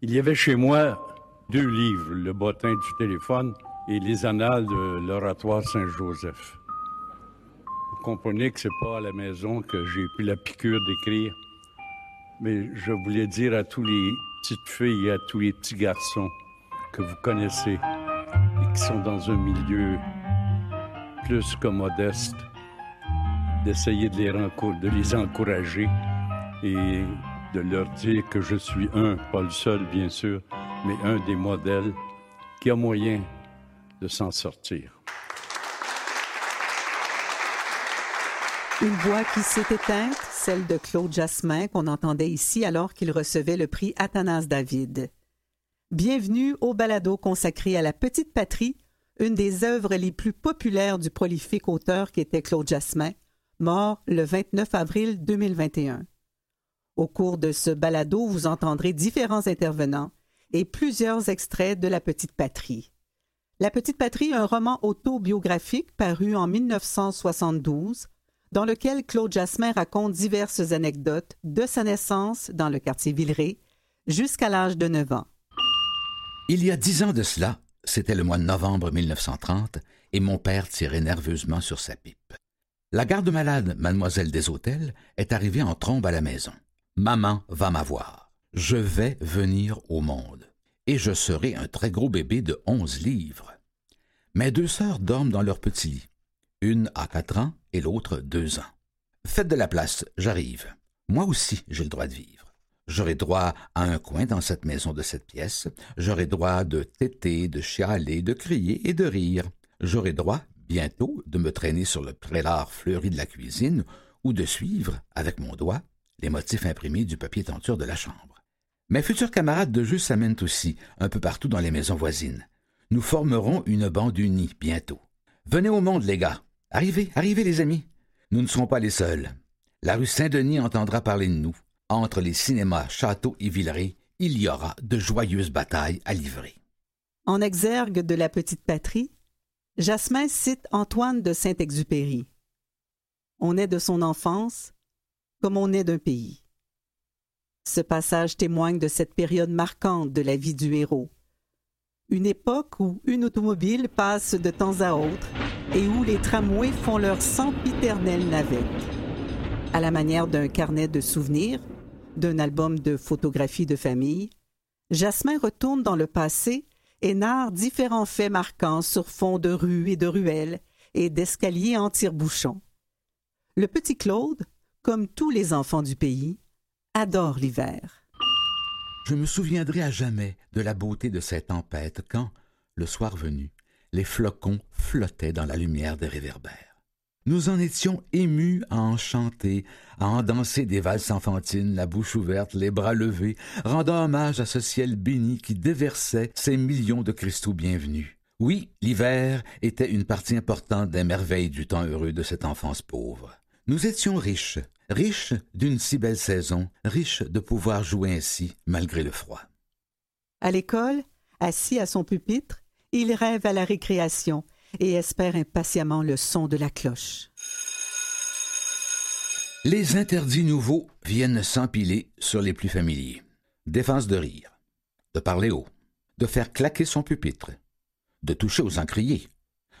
Il y avait chez moi deux livres, Le bottin du téléphone et Les annales de l'oratoire Saint-Joseph. Vous comprenez que c'est pas à la maison que j'ai pris la piqûre d'écrire, mais je voulais dire à tous les petites filles et à tous les petits garçons que vous connaissez et qui sont dans un milieu plus que modeste, d'essayer de les, de les encourager et de leur dire que je suis un, pas le seul bien sûr, mais un des modèles qui a moyen de s'en sortir. Une voix qui s'est éteinte, celle de Claude Jasmin, qu'on entendait ici alors qu'il recevait le prix Athanas David. Bienvenue au balado consacré à la petite patrie, une des œuvres les plus populaires du prolifique auteur qui était Claude Jasmin, mort le 29 avril 2021. Au cours de ce balado, vous entendrez différents intervenants et plusieurs extraits de La Petite Patrie. La Petite Patrie, un roman autobiographique paru en 1972, dans lequel Claude Jasmin raconte diverses anecdotes de sa naissance dans le quartier Villeray jusqu'à l'âge de 9 ans. Il y a dix ans de cela, c'était le mois de novembre 1930, et mon père tirait nerveusement sur sa pipe. La garde-malade, mademoiselle des hôtels, est arrivée en trombe à la maison. Maman va m'avoir. Je vais venir au monde et je serai un très gros bébé de onze livres. Mes deux sœurs dorment dans leur petit lit. Une a quatre ans et l'autre deux ans. Faites de la place, j'arrive. Moi aussi, j'ai le droit de vivre. J'aurai droit à un coin dans cette maison de cette pièce. J'aurai droit de téter, de chialer, de crier et de rire. J'aurai droit, bientôt, de me traîner sur le prélard fleuri de la cuisine ou de suivre, avec mon doigt, les motifs imprimés du papier tenture de la chambre. Mes futurs camarades de jeu s'amènent aussi, un peu partout dans les maisons voisines. Nous formerons une bande unie bientôt. Venez au monde, les gars. Arrivez, arrivez, les amis. Nous ne serons pas les seuls. La rue Saint-Denis entendra parler de nous. Entre les cinémas Château et Villeray, il y aura de joyeuses batailles à livrer. En exergue de la petite patrie, Jasmin cite Antoine de Saint-Exupéry. On est de son enfance comme on est d'un pays. Ce passage témoigne de cette période marquante de la vie du héros. Une époque où une automobile passe de temps à autre et où les tramways font leur sempiternelle navette. À la manière d'un carnet de souvenirs, d'un album de photographies de famille, Jasmin retourne dans le passé et narre différents faits marquants sur fond de rues et de ruelles et d'escaliers en tire-bouchons. Le petit Claude, comme tous les enfants du pays, adore l'hiver. Je me souviendrai à jamais de la beauté de cette tempête quand, le soir venu, les flocons flottaient dans la lumière des réverbères. Nous en étions émus à en chanter, à en danser des valses enfantines, la bouche ouverte, les bras levés, rendant hommage à ce ciel béni qui déversait ces millions de cristaux bienvenus. Oui, l'hiver était une partie importante des merveilles du temps heureux de cette enfance pauvre. Nous étions riches, riches d'une si belle saison, riches de pouvoir jouer ainsi malgré le froid. À l'école, assis à son pupitre, il rêve à la récréation et espère impatiemment le son de la cloche. Les interdits nouveaux viennent s'empiler sur les plus familiers. Défense de rire, de parler haut, de faire claquer son pupitre, de toucher aux encriers,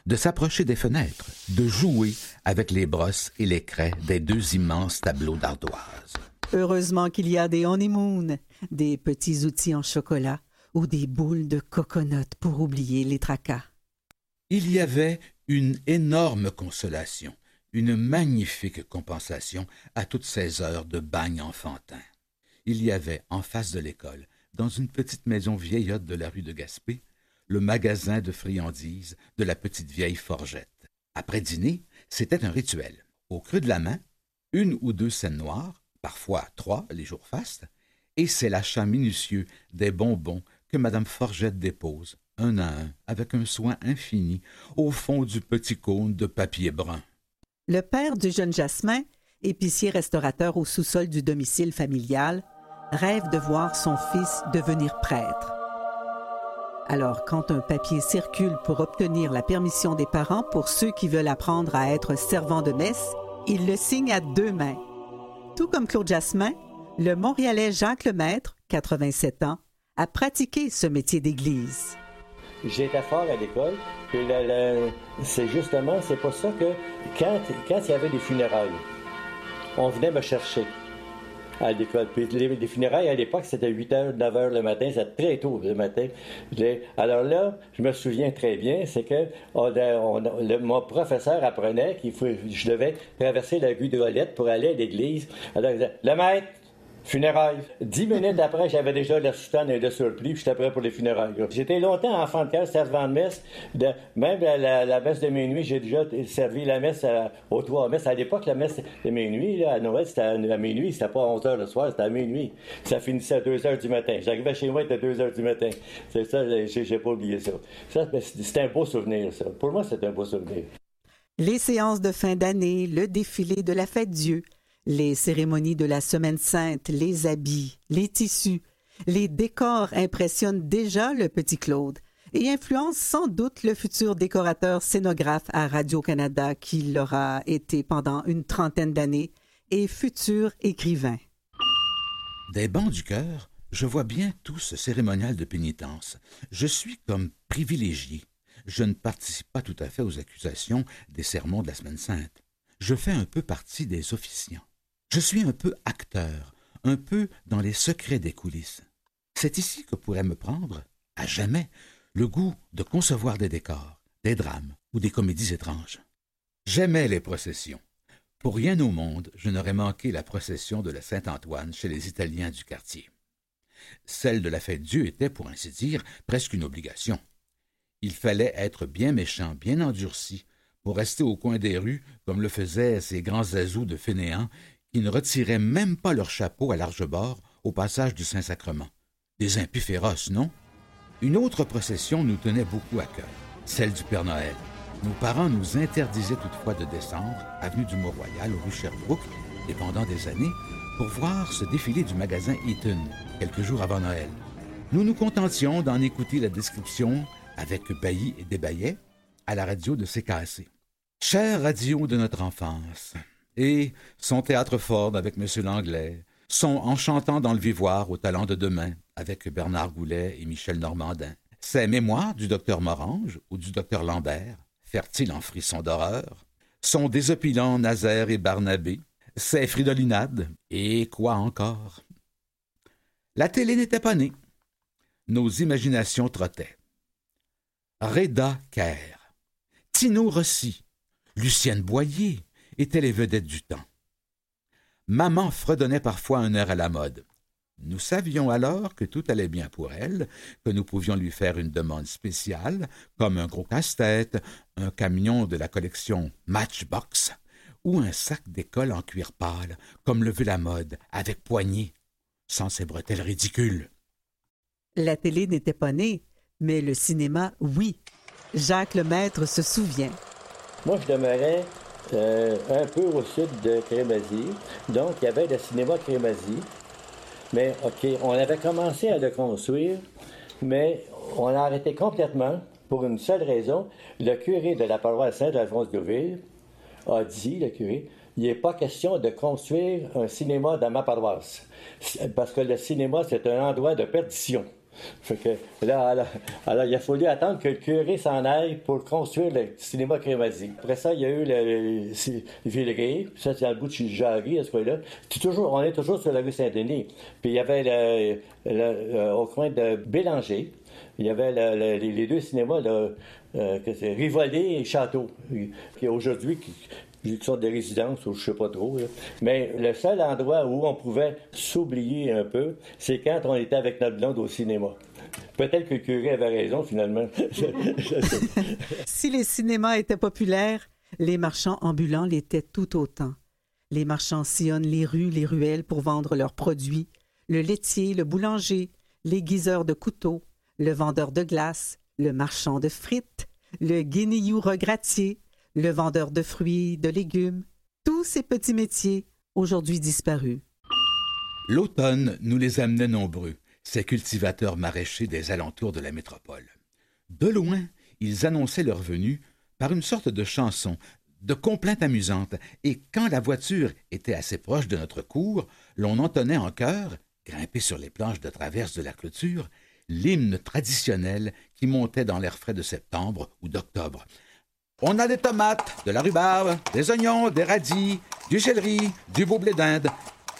de s'approcher des fenêtres, de jouer avec les brosses et les craies des deux immenses tableaux d'ardoise. Heureusement qu'il y a des honeymoon, des petits outils en chocolat ou des boules de coconut pour oublier les tracas. Il y avait une énorme consolation, une magnifique compensation à toutes ces heures de bagne enfantin. Il y avait en face de l'école, dans une petite maison vieillotte de la rue de Gaspé, le magasin de friandises de la petite vieille Forgette. Après dîner, c'était un rituel. Au creux de la main, une ou deux scènes noires, parfois trois les jours fastes, et c'est l'achat minutieux des bonbons que Madame Forgette dépose, un à un, avec un soin infini, au fond du petit cône de papier brun. Le père du jeune Jasmin, épicier restaurateur au sous-sol du domicile familial, rêve de voir son fils devenir prêtre. Alors, quand un papier circule pour obtenir la permission des parents pour ceux qui veulent apprendre à être servants de messe, il le signe à deux mains. Tout comme Claude Jasmin, le Montréalais Jacques Lemaître, 87 ans, à pratiquer ce métier d'église. J'étais fort à l'école, c'est justement, c'est pour ça que quand il y avait des funérailles, on venait me chercher à l'école. Puis les, funérailles à l'époque, c'était 8 h, 9 h le matin, c'était très tôt le matin. Alors là, je me souviens très bien, c'est que mon professeur apprenait qu'il je devais traverser la rue de Rolette pour aller à l'église. Alors, le maître, Funérailles. Dix minutes après, j'avais déjà la soutane et le surplis, puis j'étais prêt pour les funérailles. J'étais longtemps enfant de cœur, servant de messe. même la, messe de minuit, j'ai déjà servi la messe aux trois messes. À l'époque, la messe de minuit, à Noël, c'était à, minuit, c'était pas à 11 h le soir, c'était à minuit. Ça finissait à 2 h du matin. J'arrivais chez moi, il était 2 h du matin. C'est ça, j'ai pas oublié ça. ça ben, c'était un beau souvenir, ça. Pour moi, c'était un beau souvenir. Les séances de fin d'année, le défilé de la fête Dieu, les cérémonies de la Semaine sainte, les habits, les tissus, les décors impressionnent déjà le petit Claude et influencent sans doute le futur décorateur scénographe à Radio-Canada qui l'aura été pendant une trentaine d'années et futur écrivain. Des bancs du cœur, je vois bien tout ce cérémonial de pénitence. Je suis comme privilégié. Je ne participe pas tout à fait aux accusations des sermons de la Semaine sainte. Je fais un peu partie des officiants. Je suis un peu acteur, un peu dans les secrets des coulisses. C'est ici que pourrait me prendre, à jamais, le goût de concevoir des décors, des drames ou des comédies étranges. J'aimais les processions. Pour rien au monde, je n'aurais manqué la procession de la Saint-Antoine chez les Italiens du quartier. Celle de la fête Dieu était, pour ainsi dire, presque une obligation. Il fallait être bien méchant, bien endurci, pour rester au coin des rues, comme le faisaient ces grands azous de fainéants qui ne retiraient même pas leur chapeau à large bord au passage du Saint-Sacrement. Des impies féroces, non? Une autre procession nous tenait beaucoup à cœur, celle du Père Noël. Nos parents nous interdisaient toutefois de descendre, avenue du Mont-Royal, rue Sherbrooke, et pendant des années, pour voir ce défilé du magasin Eaton, quelques jours avant Noël. Nous nous contentions d'en écouter la description avec Bailly et Desbaillets à la radio de CKC. Chère radio de notre enfance, et son théâtre Ford avec M. Langlais, son Enchantant dans le Vivoire au talent de demain avec Bernard Goulet et Michel Normandin, ses mémoires du docteur Morange ou du docteur Lambert, fertiles en frissons d'horreur, son désopilant Nazaire et Barnabé, ses fridolinades, et quoi encore? La télé n'était pas née. Nos imaginations trottaient. Reda Kerr, Tino Rossi, Lucienne Boyer, étaient les vedettes du temps. Maman fredonnait parfois un air à la mode. Nous savions alors que tout allait bien pour elle, que nous pouvions lui faire une demande spéciale, comme un gros casse-tête, un camion de la collection Matchbox, ou un sac d'école en cuir pâle, comme le veut la mode, avec poignée, sans ses bretelles ridicules. La télé n'était pas née, mais le cinéma, oui. Jacques Lemaître se souvient. Moi, je demeurais euh, un peu au sud de Crémazie. Donc, il y avait le cinéma Crémazie. Mais, OK, on avait commencé à le construire, mais on a arrêté complètement pour une seule raison. Le curé de la paroisse Saint-Alphonse-Gouville a dit, le curé, il n'est pas question de construire un cinéma dans ma paroisse. Parce que le cinéma, c'est un endroit de perdition. Fait que là, il a fallu attendre que le curé s'en aille pour construire le cinéma Crémazie. Après ça, il y a eu le, Villeray, ça c'est dans le bout de Jarry, à ce point-là. toujours, on est toujours sur la rue Saint-Denis. Puis il y avait le, au coin de Bélanger, il y avait les deux cinémas, là, euh, et Château, qui aujourd'hui, sont des résidences ou je sais pas trop. Mais le seul endroit où on pouvait s'oublier un peu, c'est quand on était avec notre blonde au cinéma. Peut-être que le curé avait raison finalement. si les cinémas étaient populaires, les marchands ambulants l'étaient tout autant. Les marchands sillonnent les rues, les ruelles pour vendre leurs produits. Le laitier, le boulanger, les guiseurs de couteaux, le vendeur de glace, le marchand de frites, le guinéou regratier, le vendeur de fruits, de légumes, tous ces petits métiers aujourd'hui disparus. L'automne nous les amenait nombreux, ces cultivateurs maraîchers des alentours de la métropole. De loin, ils annonçaient leur venue par une sorte de chanson, de complainte amusante, et quand la voiture était assez proche de notre cour, l'on entonnait en chœur, grimpé sur les planches de traverse de la clôture, l'hymne traditionnel qui montait dans l'air frais de septembre ou d'octobre. On a des tomates, de la rhubarbe, des oignons, des radis, du céleri, du beau blé d'Inde,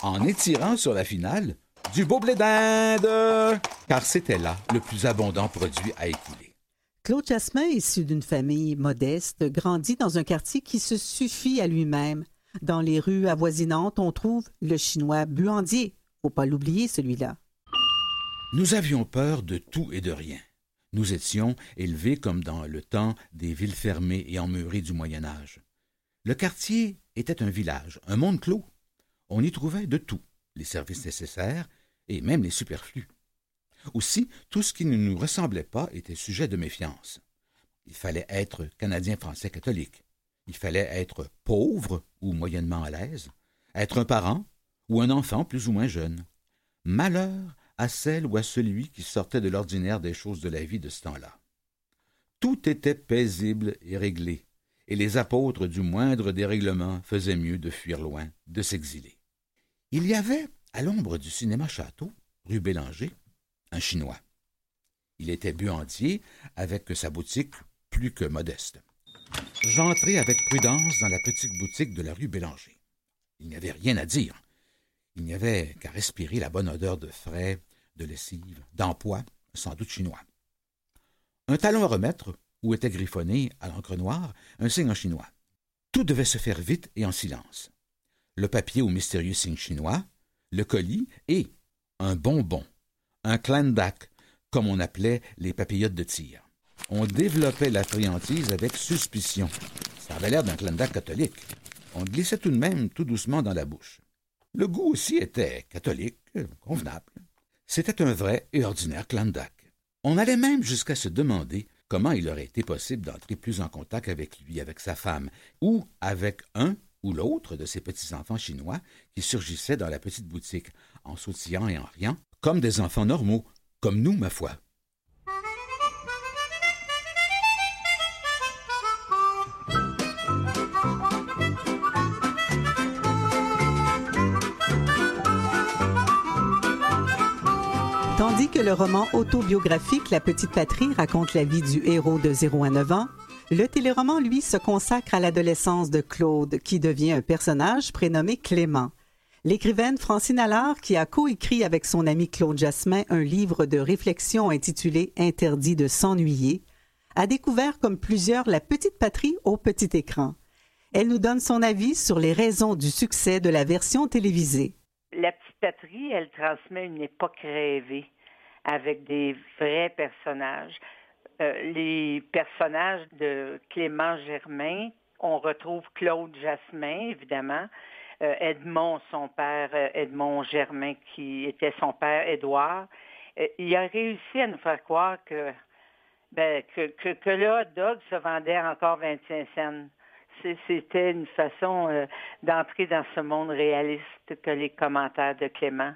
en étirant sur la finale du beau blé d'Inde, car c'était là le plus abondant produit à écouler. Claude Jasmin, issu d'une famille modeste, grandit dans un quartier qui se suffit à lui-même. Dans les rues avoisinantes, on trouve le chinois buandier. Faut pas l'oublier, celui-là. Nous avions peur de tout et de rien. Nous étions élevés comme dans le temps des villes fermées et emmurées du Moyen Âge. Le quartier était un village, un monde clos. On y trouvait de tout, les services nécessaires et même les superflus. Aussi, tout ce qui ne nous ressemblait pas était sujet de méfiance. Il fallait être canadien-français catholique. Il fallait être pauvre ou moyennement à l'aise, être un parent ou un enfant plus ou moins jeune. Malheur à celle ou à celui qui sortait de l'ordinaire des choses de la vie de ce temps-là. Tout était paisible et réglé, et les apôtres du moindre dérèglement faisaient mieux de fuir loin, de s'exiler. Il y avait, à l'ombre du cinéma Château, rue Bélanger, un Chinois. Il était buandier, avec sa boutique plus que modeste. J'entrai avec prudence dans la petite boutique de la rue Bélanger. Il n'y avait rien à dire. Il n'y avait qu'à respirer la bonne odeur de frais, de lessive, d'emploi, sans doute chinois. Un talon à remettre, où était griffonné, à l'encre noire, un signe en chinois. Tout devait se faire vite et en silence. Le papier au mystérieux signe chinois, le colis et un bonbon, un clandac, comme on appelait les papillotes de tir. On développait la friandise avec suspicion. Ça avait l'air d'un clandac catholique. On glissait tout de même tout doucement dans la bouche. Le goût aussi était catholique, convenable. C'était un vrai et ordinaire clandac. On allait même jusqu'à se demander comment il aurait été possible d'entrer plus en contact avec lui, avec sa femme, ou avec un ou l'autre de ces petits-enfants chinois qui surgissaient dans la petite boutique, en sautillant et en riant, comme des enfants normaux, comme nous, ma foi. Que le roman autobiographique La Petite Patrie raconte la vie du héros de 0 à 9 ans, le téléroman, lui, se consacre à l'adolescence de Claude, qui devient un personnage prénommé Clément. L'écrivaine Francine Allard, qui a coécrit avec son ami Claude Jasmin un livre de réflexion intitulé Interdit de s'ennuyer, a découvert comme plusieurs la petite patrie au petit écran. Elle nous donne son avis sur les raisons du succès de la version télévisée. La petite patrie, elle transmet une époque rêvée avec des vrais personnages. Euh, les personnages de Clément Germain, on retrouve Claude Jasmin, évidemment, euh, Edmond, son père, euh, Edmond Germain, qui était son père, Édouard. il a réussi à nous faire croire que, ben, que, que, que le hot dog se vendait encore 25 cents c'était une façon d'entrer dans ce monde réaliste que les commentaires de Clément.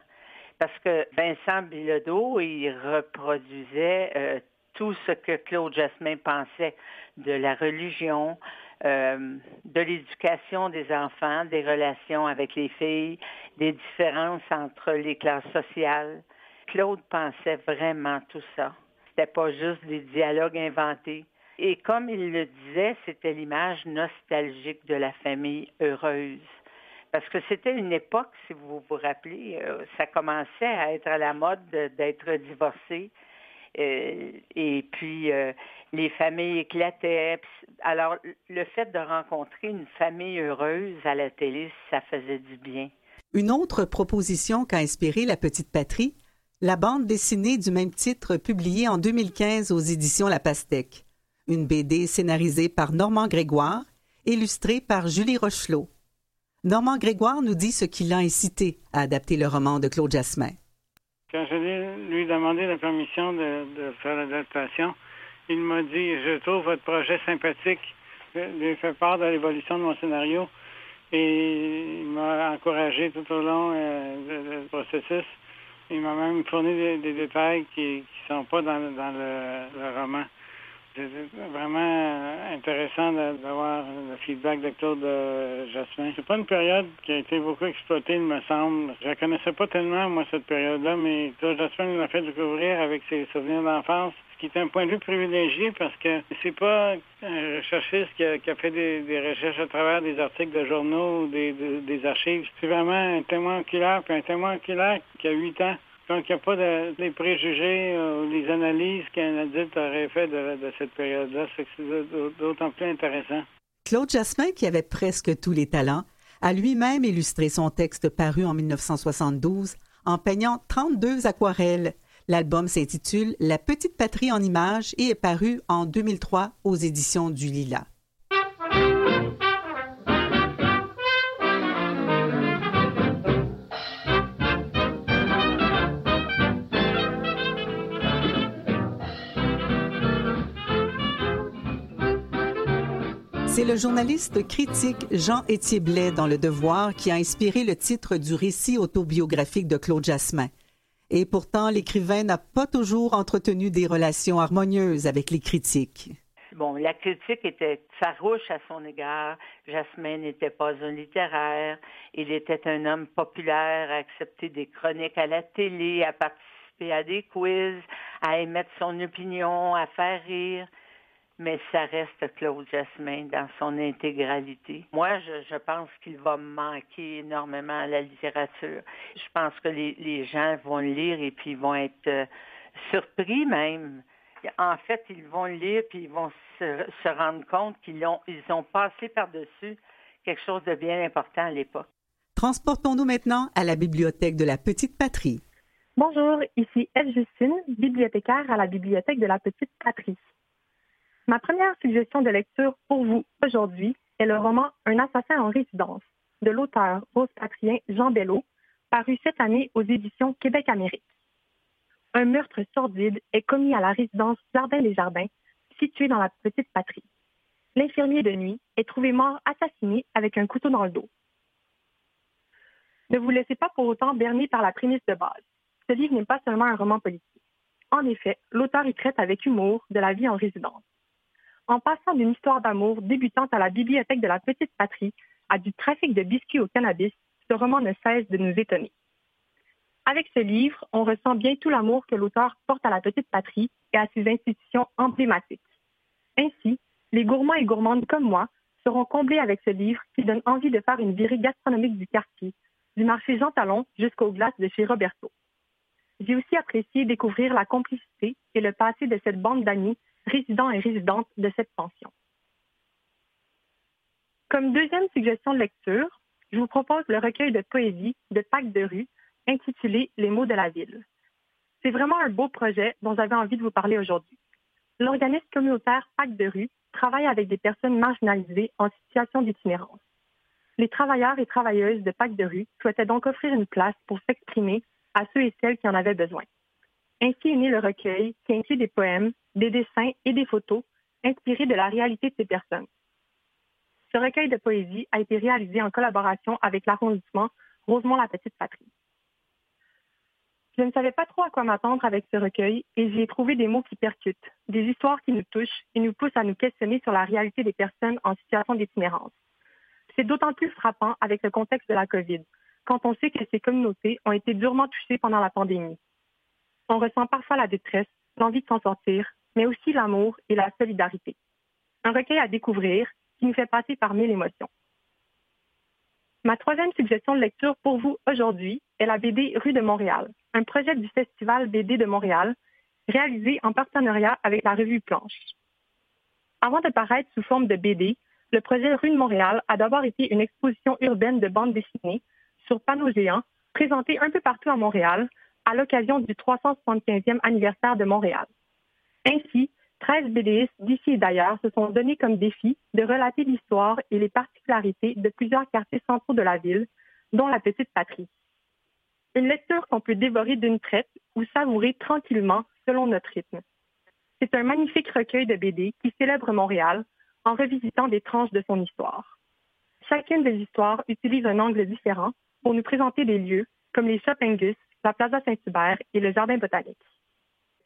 Parce que Vincent Bilodeau, il reproduisait euh, tout ce que Claude Jasmin pensait de la religion, euh, de l'éducation des enfants, des relations avec les filles, des différences entre les classes sociales. Claude pensait vraiment tout ça. C'était pas juste des dialogues inventés. Et comme il le disait, c'était l'image nostalgique de la famille heureuse. Parce que c'était une époque, si vous vous rappelez, euh, ça commençait à être à la mode d'être divorcé. Euh, et puis, euh, les familles éclataient. Alors, le fait de rencontrer une famille heureuse à la télé, ça faisait du bien. Une autre proposition qu'a inspiré La Petite Patrie, la bande dessinée du même titre publiée en 2015 aux éditions La Pastèque une BD scénarisée par Normand Grégoire, illustrée par Julie Rochelot. Normand Grégoire nous dit ce qui l'a incité à adapter le roman de Claude Jasmin. Quand je lui demandé la permission de, faire l'adaptation, il m'a dit Je trouve votre projet sympathique. Je lui ai fait part de l'évolution de mon scénario et il m'a encouragé tout au long euh, du processus. Il m'a même fourni des, détails qui ne sont pas dans, le roman. C'est vraiment intéressant d'avoir le feedback de Claude Jasmin. C'est pas une période qui a été beaucoup exploitée, il me semble. Je connaissais pas tellement, moi, cette période-là, mais Claude Jasmin l'a fait découvrir avec ses souvenirs d'enfance qui est un point de vue privilégié parce que c'est pas un recherchiste qui a, fait des, recherches à travers des articles de journaux ou des, archives. C'est vraiment un témoin oculaire, puis un témoin oculaire qui a huit ans. Donc, il n'y a pas de, des préjugés ou des analyses qu'un adulte aurait fait de, cette période-là. C'est d'autant plus intéressant. Claude Jasmin, qui avait presque tous les talents, a lui-même illustré son texte paru en 1972 en peignant 32 aquarelles L'album s'intitule La petite patrie en images et est paru en 2003 aux éditions du Lila. C'est le journaliste critique Jean-Étienne Blais dans Le Devoir qui a inspiré le titre du récit autobiographique de Claude Jasmin. Et pourtant, l'écrivain n'a pas toujours entretenu des relations harmonieuses avec les critiques. Bon, la critique était farouche à son égard. Jasmin n'était pas un littéraire. Il était un homme populaire, à accepter des chroniques à la télé, à participer à des quiz, à émettre son opinion, à faire rire mais ça reste Claude Jasmin dans son intégralité. Moi, je, pense qu'il va manquer énormément à la littérature. Je pense que les, gens vont le lire et puis vont être euh, surpris même. En fait, ils vont le lire puis ils vont se, rendre compte qu'ils ont, ils ont passé par-dessus quelque chose de bien important à l'époque. Transportons-nous maintenant à la bibliothèque de la Petite Patrie. Bonjour, ici Eve Justine, bibliothécaire à la bibliothèque de la Petite Patrie. Ma première suggestion de lecture pour vous aujourd'hui est le roman Un assassin en résidence de l'auteur rose-patrien Jean Bello, paru cette année aux éditions Québec-Amérique. Un meurtre sordide est commis à la résidence Jardin des Jardins, située dans la petite patrie. L'infirmier de nuit est trouvé mort assassiné avec un couteau dans le dos. Ne vous laissez pas pour autant berner par la prémisse de base. Ce livre n'est pas seulement un roman politique. En effet, l'auteur y traite avec humour de la vie en résidence. En passant d'une histoire d'amour débutante à la bibliothèque de la petite patrie à du trafic de biscuits au cannabis, ce roman ne cesse de nous étonner. Avec ce livre, on ressent bien tout l'amour que l'auteur porte à la petite patrie et à ses institutions emblématiques. Ainsi, les gourmands et gourmandes comme moi seront comblés avec ce livre qui donne envie de faire une virée gastronomique du quartier, du marché Jean Talon jusqu'aux glaces de chez Roberto. J'ai aussi apprécié découvrir la complicité et le passé de cette bande d'amis résidents et résidentes de cette pension. Comme deuxième suggestion de lecture, je vous propose le recueil de poésie de Pâques de rue intitulé Les mots de la ville. C'est vraiment un beau projet dont j'avais envie de vous parler aujourd'hui. L'organisme communautaire Pâques de rue travaille avec des personnes marginalisées en situation d'itinérance. Les travailleurs et travailleuses de Pâques de rue souhaitaient donc offrir une place pour s'exprimer à ceux et celles qui en avaient besoin. Ainsi est né le recueil qui inclut des poèmes, des dessins et des photos inspirés de la réalité de ces personnes. Ce recueil de poésie a été réalisé en collaboration avec l'arrondissement Rosemont-la-Petite-Patrie. Je ne savais pas trop à quoi m'attendre avec ce recueil et j'y ai trouvé des mots qui percutent, des histoires qui nous touchent et nous poussent à nous questionner sur la réalité des personnes en situation d'itinérance. C'est d'autant plus frappant avec le contexte de la COVID, quand on sait que ces communautés ont été durement touchées pendant la pandémie. On ressent parfois la détresse, l'envie de s'en sortir, mais aussi l'amour et la solidarité. Un recueil à découvrir qui nous fait passer par mille émotions. Ma troisième suggestion de lecture pour vous aujourd'hui est la BD Rue de Montréal, un projet du Festival BD de Montréal réalisé en partenariat avec la revue Planche. Avant de paraître sous forme de BD, le projet Rue de Montréal a d'abord été une exposition urbaine de bandes dessinées sur panneaux géants présentée un peu partout à Montréal à l'occasion du 375e anniversaire de Montréal. Ainsi, 13 BDistes d'ici et d'ailleurs se sont donnés comme défi de relater l'histoire et les particularités de plusieurs quartiers centraux de la ville, dont la Petite Patrie. Une lecture qu'on peut dévorer d'une traite ou savourer tranquillement selon notre rythme. C'est un magnifique recueil de BD qui célèbre Montréal en revisitant des tranches de son histoire. Chacune des histoires utilise un angle différent pour nous présenter des lieux comme les Shop Angus, la Plaza Saint-Hubert et le Jardin botanique.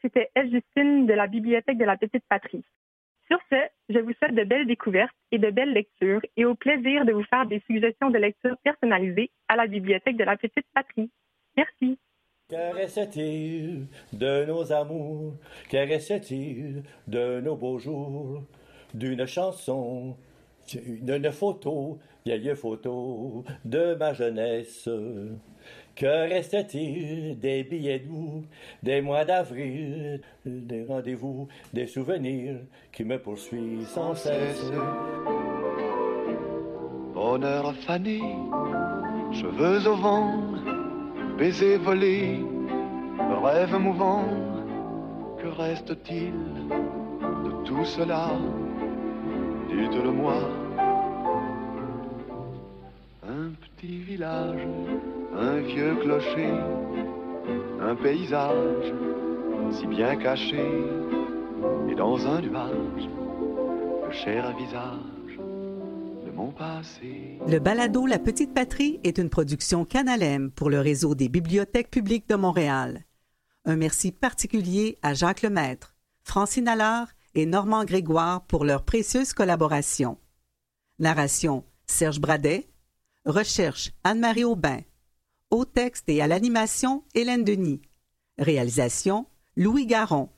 C'était S. Justine de la Bibliothèque de la Petite Patrie. Sur ce, je vous souhaite de belles découvertes et de belles lectures et au plaisir de vous faire des suggestions de lecture personnalisées à la bibliothèque de la Petite Patrie. Merci. Caresse-t-il de nos amours, de nos beaux jours, d'une chanson, d'une photo, vieille photo de ma jeunesse. Que reste-t-il des billets doux, des mois d'avril, des rendez-vous, des souvenirs qui me poursuivent sans cesse? Bonheur fané, cheveux au vent, baisers volés, rêves mouvants, que reste-t-il de tout cela? Dites-le-moi. Un vieux clocher, un paysage si bien caché, et dans un nuage, le cher visage de mon passé. Le balado La Petite Patrie est une production Canalem pour le réseau des bibliothèques publiques de Montréal. Un merci particulier à Jacques Lemaître, Francine Allard et Normand Grégoire pour leur précieuse collaboration. Narration Serge Bradet. Recherche Anne-Marie Aubin. Au texte et à l'animation Hélène Denis. Réalisation Louis Garon.